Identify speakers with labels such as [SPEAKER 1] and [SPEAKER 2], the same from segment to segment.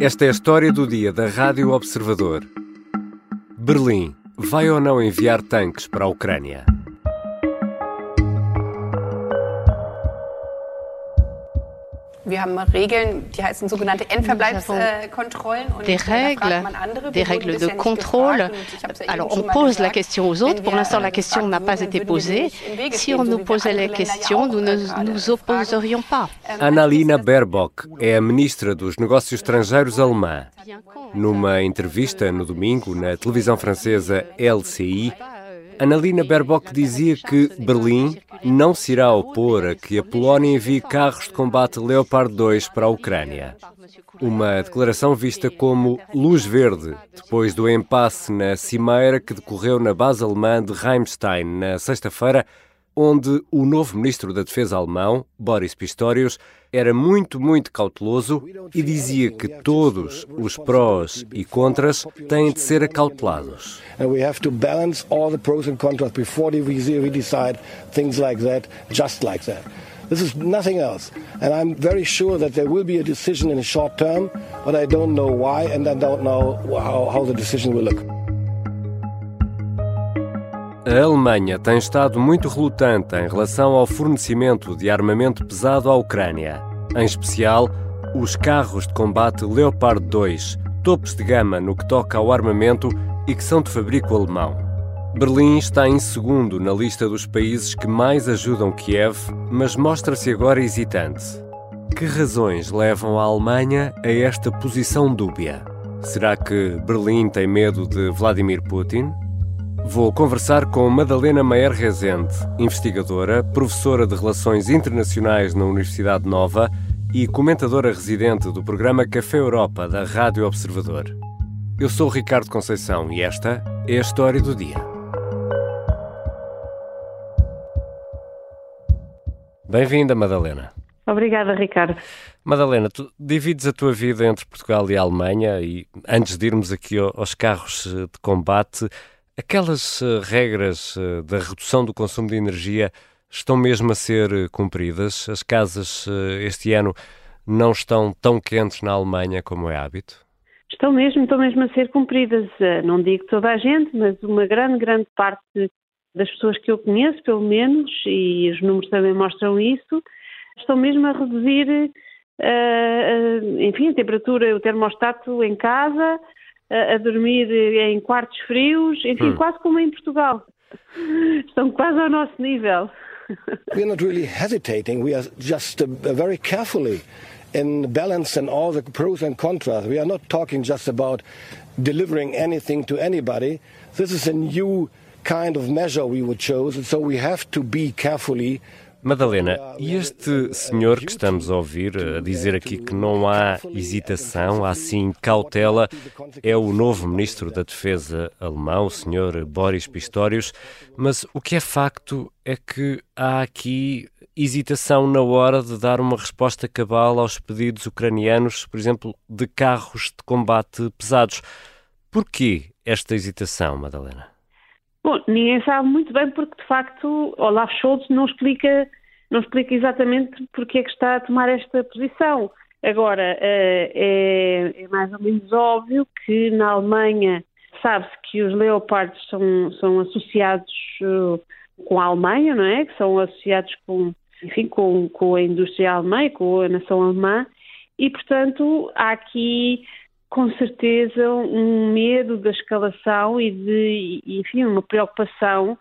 [SPEAKER 1] Esta é a história do dia da Rádio Observador. Berlim vai ou não enviar tanques para a Ucrânia?
[SPEAKER 2] Wir haben Regeln, die heißen sogenannte Endverbleibskontrollen.
[SPEAKER 3] Des règles, des règles de contrôle. Alors on pose la question aux autres. Pour l'instant, la question n'a pas été posée. Si on nous posait la question, nous ne nous opposerions pas.
[SPEAKER 1] Annalena Baerbock é a ministra dos Negócios Estrangeiros alemã. Numa entrevista no domingo na televisão francesa LCI, Annalena Baerbock dizia que Berlim não se irá opor a que a Polónia envie carros de combate Leopard 2 para a Ucrânia. Uma declaração vista como luz verde depois do impasse na cimeira que decorreu na base alemã de Rheinstein na sexta-feira, onde o novo ministro da Defesa alemão, Boris Pistorius, era muito, muito cauteloso e dizia que todos os prós e contras têm de ser acautelados.
[SPEAKER 4] This is nothing else. And I'm very sure that there will be a decision in the short term, but I don't know why and I don't know how, how the decision will look.
[SPEAKER 1] A Alemanha tem estado muito relutante em relação ao fornecimento de armamento pesado à Ucrânia, em especial os carros de combate Leopard 2, topos de gama no que toca ao armamento e que são de fabrico alemão. Berlim está em segundo na lista dos países que mais ajudam Kiev, mas mostra-se agora hesitante. Que razões levam a Alemanha a esta posição dúbia? Será que Berlim tem medo de Vladimir Putin? Vou conversar com Madalena Maier Rezende, investigadora, professora de Relações Internacionais na Universidade Nova e comentadora residente do programa Café Europa da Rádio Observador. Eu sou Ricardo Conceição e esta é a história do dia. Bem-vinda, Madalena.
[SPEAKER 5] Obrigada, Ricardo.
[SPEAKER 1] Madalena, tu divides a tua vida entre Portugal e a Alemanha e antes de irmos aqui aos carros de combate, Aquelas uh, regras uh, da redução do consumo de energia estão mesmo a ser uh, cumpridas? As casas este ano não estão tão quentes na Alemanha como é hábito?
[SPEAKER 5] Estão mesmo, estão mesmo a ser cumpridas. Não digo toda a gente, mas uma grande, grande parte das pessoas que eu conheço, pelo menos, e os números também mostram isso, estão mesmo a reduzir, enfim, a temperatura, o termostato em casa, a, a dormir em quartos frios, enfim, hum. quase como em Portugal. Estão quase ao nosso nível.
[SPEAKER 4] we are not really hesitating. We are just uh, very carefully in balance and all the pros and contras. We are not talking just about delivering anything to anybody. This is a new kind of measure we would choose, and so we have to be carefully
[SPEAKER 1] Madalena, e este senhor que estamos a ouvir a dizer aqui que não há hesitação, há sim cautela, é o novo ministro da Defesa alemão, o senhor Boris Pistorius, mas o que é facto é que há aqui hesitação na hora de dar uma resposta cabal aos pedidos ucranianos, por exemplo, de carros de combate pesados. Porquê esta hesitação, Madalena?
[SPEAKER 5] Bom, ninguém sabe muito bem porque, de facto, Olaf Scholz não explica, não explica exatamente porque é que está a tomar esta posição. Agora, eh, é, é mais ou menos óbvio que na Alemanha sabe-se que os leopardos são, são associados eh, com a Alemanha, não é? Que são associados com, enfim, com, com a indústria alemã, com a nação alemã, e, portanto, há aqui com certeza um medo da escalação e de, enfim, uma preocupação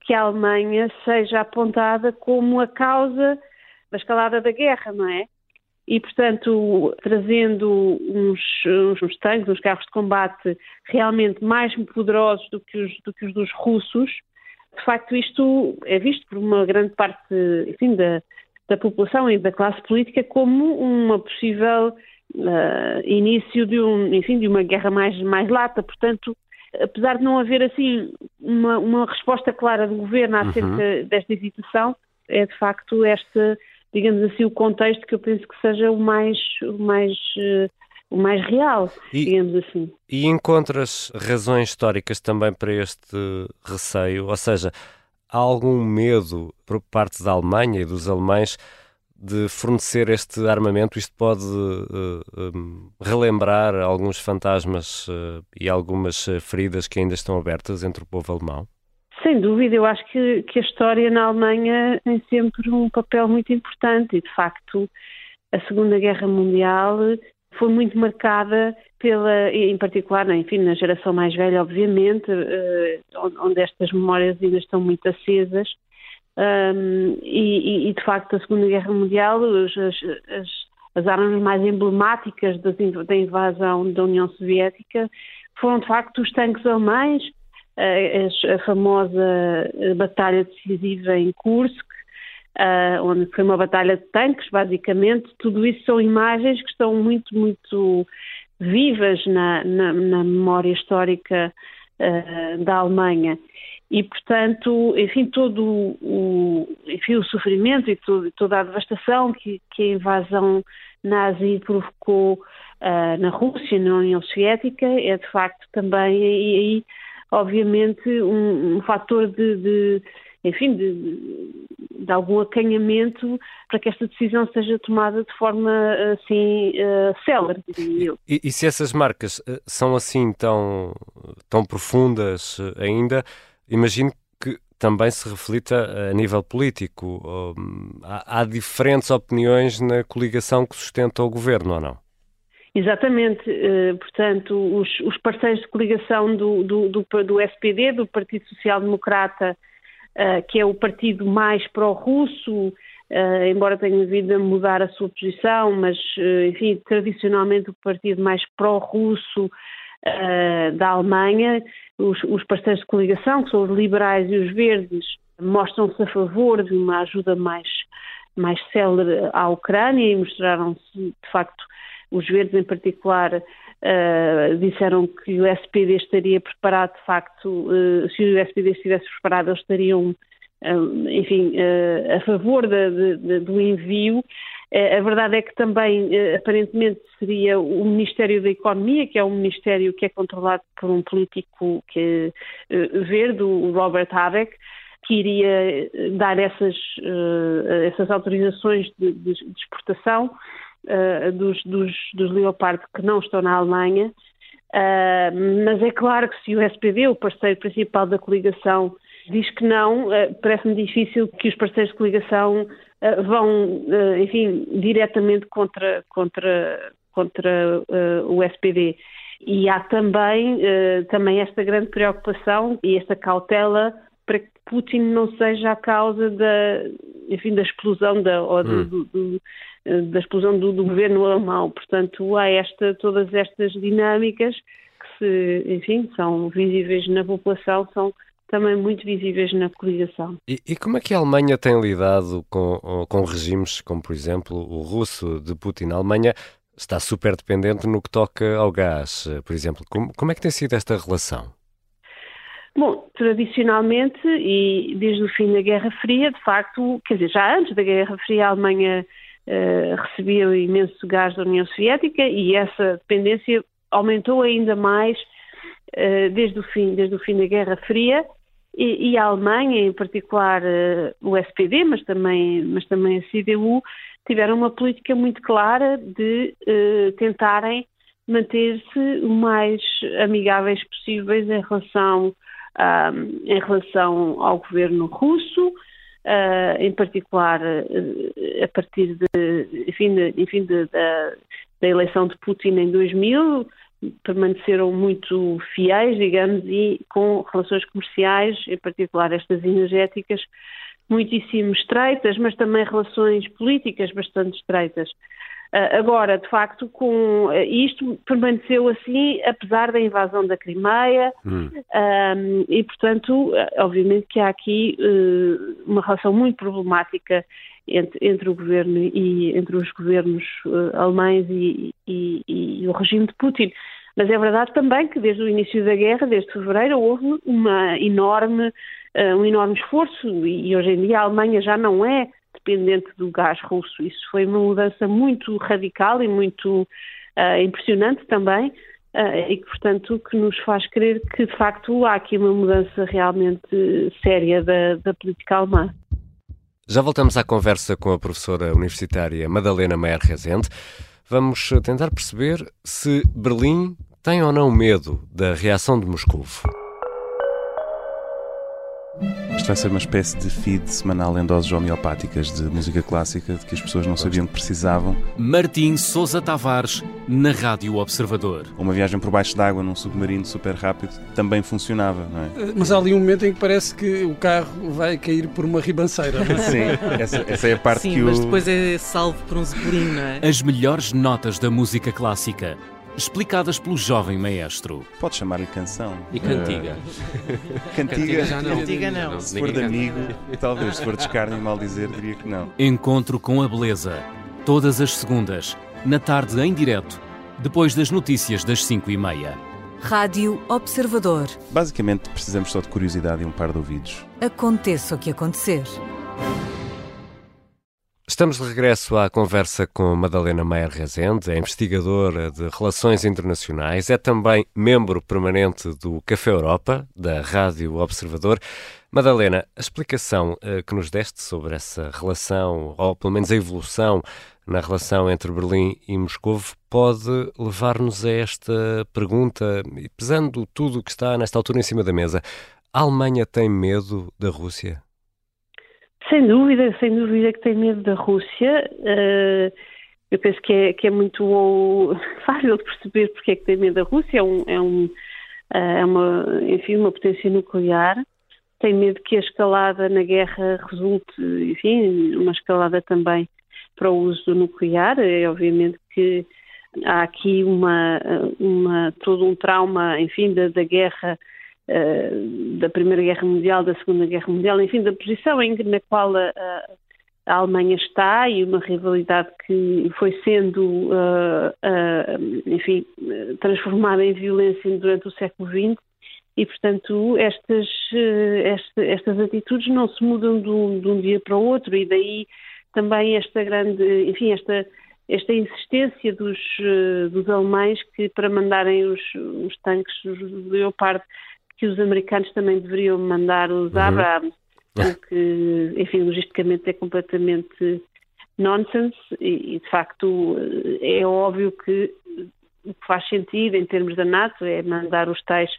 [SPEAKER 5] que a Alemanha seja apontada como a causa da escalada da guerra, não é? E, portanto, trazendo uns, uns tanques, uns carros de combate realmente mais poderosos do que os, do que os dos russos, de facto isto é visto por uma grande parte, enfim, da, da população e da classe política como uma possível uh, início de, um, enfim, de uma guerra mais, mais lata. Portanto, apesar de não haver assim uma, uma resposta clara do governo acerca uhum. desta hesitação, é de facto este, digamos assim, o contexto que eu penso que seja o mais, o mais, uh, o mais real, e, digamos assim.
[SPEAKER 1] E encontras razões históricas também para este receio? Ou seja, há algum medo por parte da Alemanha e dos alemães de fornecer este armamento, isto pode uh, um, relembrar alguns fantasmas uh, e algumas feridas que ainda estão abertas entre o povo alemão?
[SPEAKER 5] Sem dúvida, eu acho que, que a história na Alemanha tem sempre um papel muito importante e, de facto, a Segunda Guerra Mundial foi muito marcada pela, em particular, enfim, na geração mais velha, obviamente, onde estas memórias ainda estão muito acesas, um, e, e, de facto, a Segunda Guerra Mundial, as, as, as armas mais emblemáticas da invasão da União Soviética foram, de facto, os tanques alemães, a, a famosa batalha decisiva em Kursk, uh, onde foi uma batalha de tanques, basicamente. Tudo isso são imagens que estão muito, muito vivas na, na, na memória histórica uh, da Alemanha e, portanto, enfim, todo o, enfim, o sofrimento e todo, toda a devastação que, que, a invasão nazi provocou uh, na Rússia, na União Soviética, é de facto também aí, obviamente, um, um fator de, de enfim, de, de, algum acanhamento para que esta decisão seja tomada de forma assim uh, célere.
[SPEAKER 1] E, e, se essas marcas uh, são assim tão, tão profundas ainda, imagino que também se reflita a nível político. Hum, há, há diferentes opiniões na coligação que sustenta o governo, ou não?
[SPEAKER 5] Exatamente, eh, portanto, os, os, parceiros de coligação do, do, do, do, SPD, do Partido Social Democrata, eh, que é o partido mais pró-russo, eh, embora tenha vindo a mudar a sua posição, mas, enfim, tradicionalmente o partido mais pró-russo da Alemanha, os, os parceiros de coligação, que são os liberais e os verdes, mostram-se a favor de uma ajuda mais, mais célere à Ucrânia e mostraram-se, de facto, os verdes em particular, uh, disseram que o SPD estaria preparado, de facto, uh, se o SPD estivesse preparado, eles estariam, uh, enfim, a favor de, de, do envio. A verdade é que também, aparentemente, seria o Ministério da Economia, que é um ministério que é controlado por um político que é verde, o Robert Habeck, que iria dar essas, essas autorizações de, de, exportação dos, dos, dos Leopard que não estão na Alemanha. mas é claro que se o SPD, o parceiro principal da coligação, diz que não, parece-me difícil que os parceiros de coligação eh, vão, eh, enfim, diretamente contra, contra, contra uh, o SPD. E há também, também esta grande preocupação e esta cautela para que Putin não seja a causa da, enfim, da explosão da, ou hum. do, do, da explosão do, do, governo alemão. Portanto, há esta, todas estas dinâmicas que, se, enfim, são visíveis na população, são também muito visíveis na coligação.
[SPEAKER 1] E, e, como é que a Alemanha tem lidado com, com regimes como, por exemplo, o russo de Putin? A Alemanha está super dependente no que toca ao gás, por exemplo. Como, como é que tem sido esta relação?
[SPEAKER 5] Bom, tradicionalmente e desde o fim da Guerra Fria, de facto, quer dizer, já antes da Guerra Fria, a Alemanha uh, recebia imenso gás da União Soviética e essa dependência aumentou ainda mais uh, desde o fim, desde o fim da Guerra Fria e, e a Alemanha, em particular uh, o SPD, mas também, mas também a CDU, tiveram uma política muito clara de uh, tentarem manter-se o mais amigáveis possíveis em relação, um, em relação ao governo russo, uh, em particular a partir de, enfim, de, enfim de, da, da eleição de Putin em 2000, permaneceram muito fiéis, digamos, e com relações comerciais, em particular estas energéticas, muitíssimo estreitas, mas também relações políticas bastante estreitas. Uh, agora, de facto, com uh, isto permaneceu assim, apesar da invasão da Crimeia, hum. um, e, portanto, obviamente que há aqui uma relação muito problemática entre, entre, o governo e entre os governos alemães e, e, e o regime de Putin. Mas é verdade também que desde o início da guerra, desde fevereiro, houve uma enorme, uh, um enorme esforço e hoje em dia a Alemanha já não é dependente do gás russo. Isso foi uma mudança muito radical e muito uh, impressionante também uh, e que, portanto, que nos faz crer que de facto há aqui uma mudança realmente séria da, da política alemã.
[SPEAKER 1] Já voltamos à conversa com a professora universitária Madalena Meyer Rezende. Vamos tentar perceber se Berlim tem ou não medo da reação de Moscou.
[SPEAKER 6] Isto vai ser uma espécie de feed semanal em doses homeopáticas de música clássica de que as pessoas não sabiam que precisavam.
[SPEAKER 7] Martim Sousa Tavares, na Rádio Observador.
[SPEAKER 6] Uma viagem por baixo d'água num submarino super rápido também funcionava, não é?
[SPEAKER 8] Eh, mas há ali um momento em que parece que o carro vai cair por uma ribanceira.
[SPEAKER 6] É? Sim, essa, essa, é a parte
[SPEAKER 9] Sim,
[SPEAKER 6] que
[SPEAKER 9] o...
[SPEAKER 6] mas
[SPEAKER 9] depois é salvo por um zeppelin, não é?
[SPEAKER 7] As melhores notas da música clássica explicadas pelo jovem maestro.
[SPEAKER 6] Pode chamar-lhe canção.
[SPEAKER 10] E cantiga?
[SPEAKER 6] Uh, cantiga,
[SPEAKER 9] já não. Cantiga não.
[SPEAKER 6] Se for de amigo, talvez. Se for de escárnio e mal dizer, diria que não.
[SPEAKER 7] Encontro com a beleza. Todas as segundas, na tarde em direto, depois das notícias das 5 e meia.
[SPEAKER 11] Rádio Observador.
[SPEAKER 6] Basicamente, precisamos só de curiosidade e um par de ouvidos.
[SPEAKER 11] Aconteça o que acontecer.
[SPEAKER 1] Estamos de regresso à conversa com Madalena Maier Rezende, é investigadora de Relações Internacionais, é também membro permanente do Café Europa, da Rádio Observador. Madalena, a explicação uh, que nos deste sobre essa relação, ou pelo menos a evolução na relação entre Berlim e Moscou, pode levar-nos a esta pergunta, pesando tudo o que está nesta altura em cima da mesa, a Alemanha tem medo da Rússia?
[SPEAKER 5] Sem dúvida, sem dúvida que tem medo da Rússia. Uh, eu penso que é, que é muito fácil de perceber porque é que tem medo da Rússia. É, um, é, um, uh, é uma, enfim, uma potência nuclear. Tem medo que a escalada na guerra resulte, enfim, uma escalada também para o uso do nuclear. É obviamente que há aqui uma, uma todo um trauma, enfim, da, da guerra eh, da Primeira Guerra Mundial, da Segunda Guerra Mundial, enfim, da posição em, na qual a, a Alemanha está e uma rivalidade que foi sendo, uh, uh, enfim, transformada em violência durante o século XX e, portanto, estas, estas, estas atitudes não se mudam de um, de um, dia para o outro. E daí também esta grande, enfim, esta, esta insistência dos, dos alemães que para mandarem os, os tanques, os Leopard, que os americanos também deveriam mandar os uhum. Abrams, o que, enfim, logisticamente é completamente nonsense e, de facto, é óbvio que o que faz sentido em termos da NATO é mandar os tais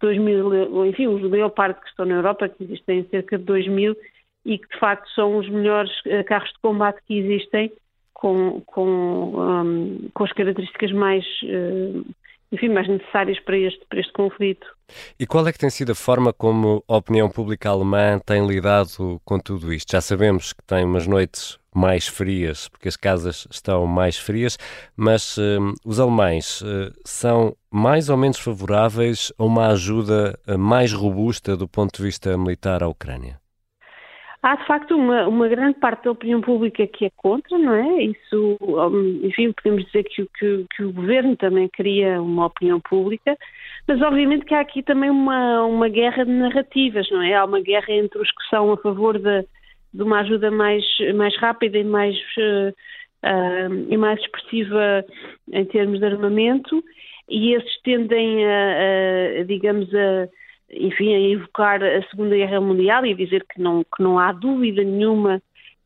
[SPEAKER 5] 2 mil, enfim, os Leopard que estão na Europa, que existem cerca de 2 mil e que de facto são os melhores eh, carros de combate que existem com, com, um, com as características mais uh, enfim, mais necessárias para este, para este conflito.
[SPEAKER 1] E qual é que tem sido a forma como a opinião pública alemã tem lidado com tudo isto? Já sabemos que tem umas noites mais frias, porque as casas estão mais frias, mas uh, os alemães uh, são mais ou menos favoráveis a uma ajuda uh, mais robusta do ponto de vista militar à Ucrânia?
[SPEAKER 5] Há, de facto, uma, uma, grande parte da opinião pública que é contra, não é? Isso, enfim, podemos dizer que, que, que o governo também cria uma opinião pública, mas obviamente que há aqui também uma, uma guerra de narrativas, não é? Há uma guerra entre os que são a favor de, de uma ajuda mais, mais rápida e mais, uh, uh, e mais expressiva em termos de armamento, e esses tendem a, a digamos, a enfim, a invocar a Segunda Guerra Mundial e a dizer que não, que não há dúvida nenhuma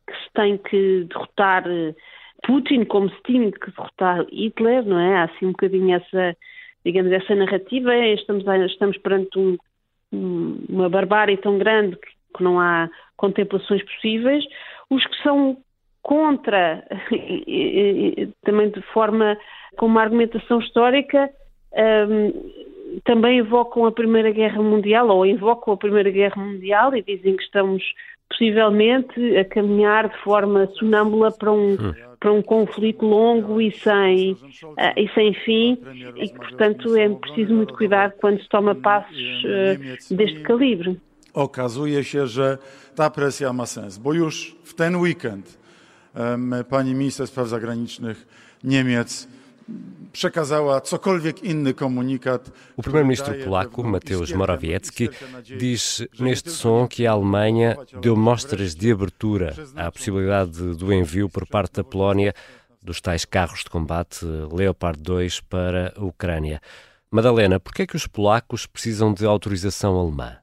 [SPEAKER 5] que se tem que derrotar eh, Putin como se tinha que derrotar Hitler, não é? Há assim um bocadinho essa, digamos, essa narrativa. Estamos, estamos perante um, um, uma barbárie tão grande que, que não há contemplações possíveis. Os que são contra, também de forma com uma argumentação histórica, um, também evocam a Primeira Guerra Mundial, ou invocam a Primeira Guerra Mundial e dizem que estamos possivelmente a caminhar de forma sonâmbula para um, hum. para um conflito longo e sem, uh, e sem fim, e que, portanto, é preciso muito cuidado quando se toma passos uh, deste calibre.
[SPEAKER 12] Okazuje się, że ta presja ma sens, bo już w ten weekend um, pani minister spraw zagranicznych Niemiec przekazała cokolwiek inny komunikat.
[SPEAKER 1] O primeiro-ministro polaco, Mateusz Morawiecki, diz neste som que a Alemanha deu mostras de abertura à possibilidade do envio por parte da Polónia dos tais carros de combate Leopard 2 para a Ucrânia. Madalena, por que é que os polacos precisam de autorização alemã?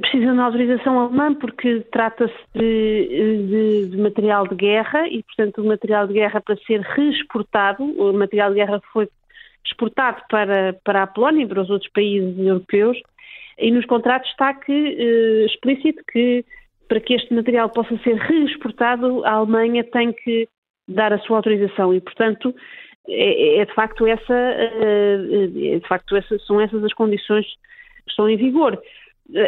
[SPEAKER 5] Precisam de autorização alemã porque trata-se de, de, de, material de guerra e, portanto, o material de guerra para ser reexportado, o material de guerra foi exportado para, para a Polónia e para os outros países europeus e nos contratos está que, eh, explícito que para que este material possa ser reexportado, a Alemanha tem que dar a sua autorização e, portanto, é, é de facto essa, eh, é de facto essa, são essas as condições que estão em vigor.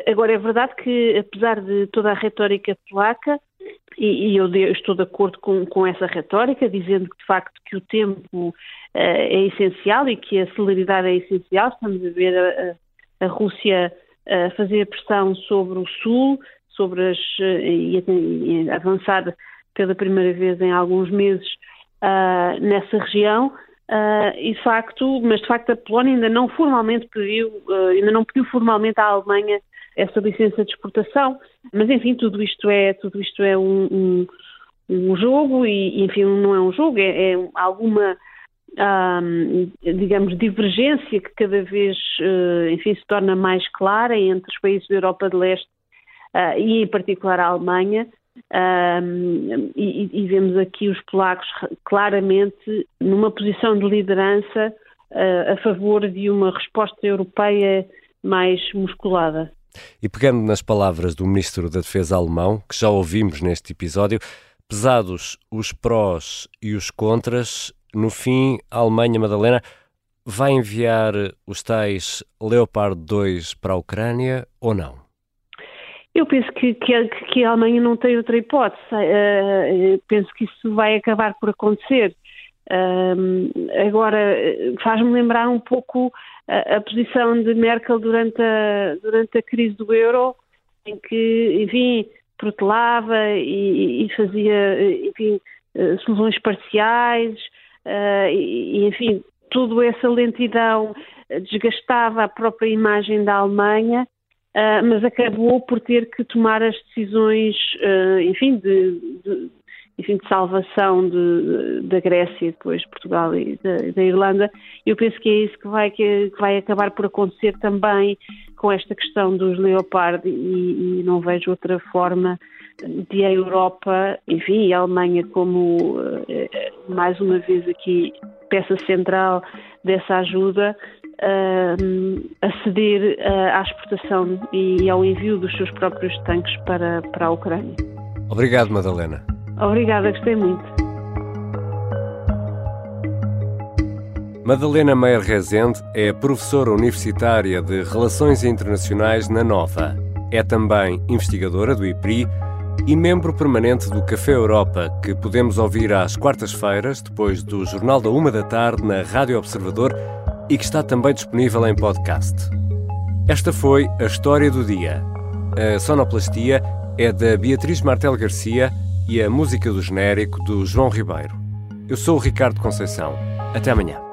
[SPEAKER 5] Agora, é verdade que, apesar de toda a retórica polaca, e, e eu, de, estou de acordo com, com, essa retórica, dizendo que, de facto, que o tempo uh, é essencial e que a celeridade é essencial, estamos a ver a, a Rússia fazer pressão sobre o Sul, sobre as, uh, e, e, avançar pela primeira vez em alguns meses nessa região, Uh, e de facto, mas de facto a Polónia ainda não formalmente pediu, uh, ainda não pediu formalmente à Alemanha essa licença de exportação, mas enfim, tudo isto é, tudo isto é um, um, um jogo e, enfim, não é um jogo, é, é alguma, um, digamos, divergência que cada vez, uh, enfim, se torna mais clara entre os países da Europa de Leste e em particular a Alemanha, um, e, e, vemos aqui os polacos claramente numa posição de liderança uh, a favor de uma resposta europeia mais musculada.
[SPEAKER 1] E pegando nas palavras do Ministro da Defesa alemão, que já ouvimos neste episódio, pesados os prós e os contras, no fim, a Alemanha, Madalena, vai enviar os tais Leopard 2 para a Ucrânia ou não?
[SPEAKER 5] Eu penso que, que, que a Alemanha não tem outra hipótese. Uh, penso que isso vai acabar por acontecer. Agora, faz-me lembrar um pouco a, a, posição de Merkel durante a, durante a crise do euro, em que, enfim, protelava e, e fazia, enfim, eh, soluções parciais, uh, e, enfim, toda essa lentidão desgastava a própria imagem da Alemanha Uh, mas acabou por ter que tomar as decisões, uh, enfim, de, de, enfim, de salvação de, da Grécia, depois Portugal e da, da, Irlanda. Eu penso que é isso que vai, que, vai acabar por acontecer também com esta questão dos Leopard e, e não vejo outra forma de a Europa, enfim, e a Alemanha como, uh, mais uma vez aqui, peça central dessa ajuda, uh, a ceder uh, à exportação e ao envio dos seus próprios tanques para, para a Ucrânia.
[SPEAKER 1] Obrigado, Madalena.
[SPEAKER 5] Obrigada, gostei muito.
[SPEAKER 1] Madalena Meyer Rezende é professora universitária de Relações Internacionais na Nova. É também investigadora do IPRI e membro permanente do Café Europa, que podemos ouvir às quartas-feiras, depois do Jornal da Uma da Tarde, na Rádio Observador e que está também disponível em podcast. Esta foi a história do dia. A sonoplastia é da Beatriz Martel Garcia e a música do genérico do João Ribeiro. Eu sou o Ricardo Conceição. Até amanhã.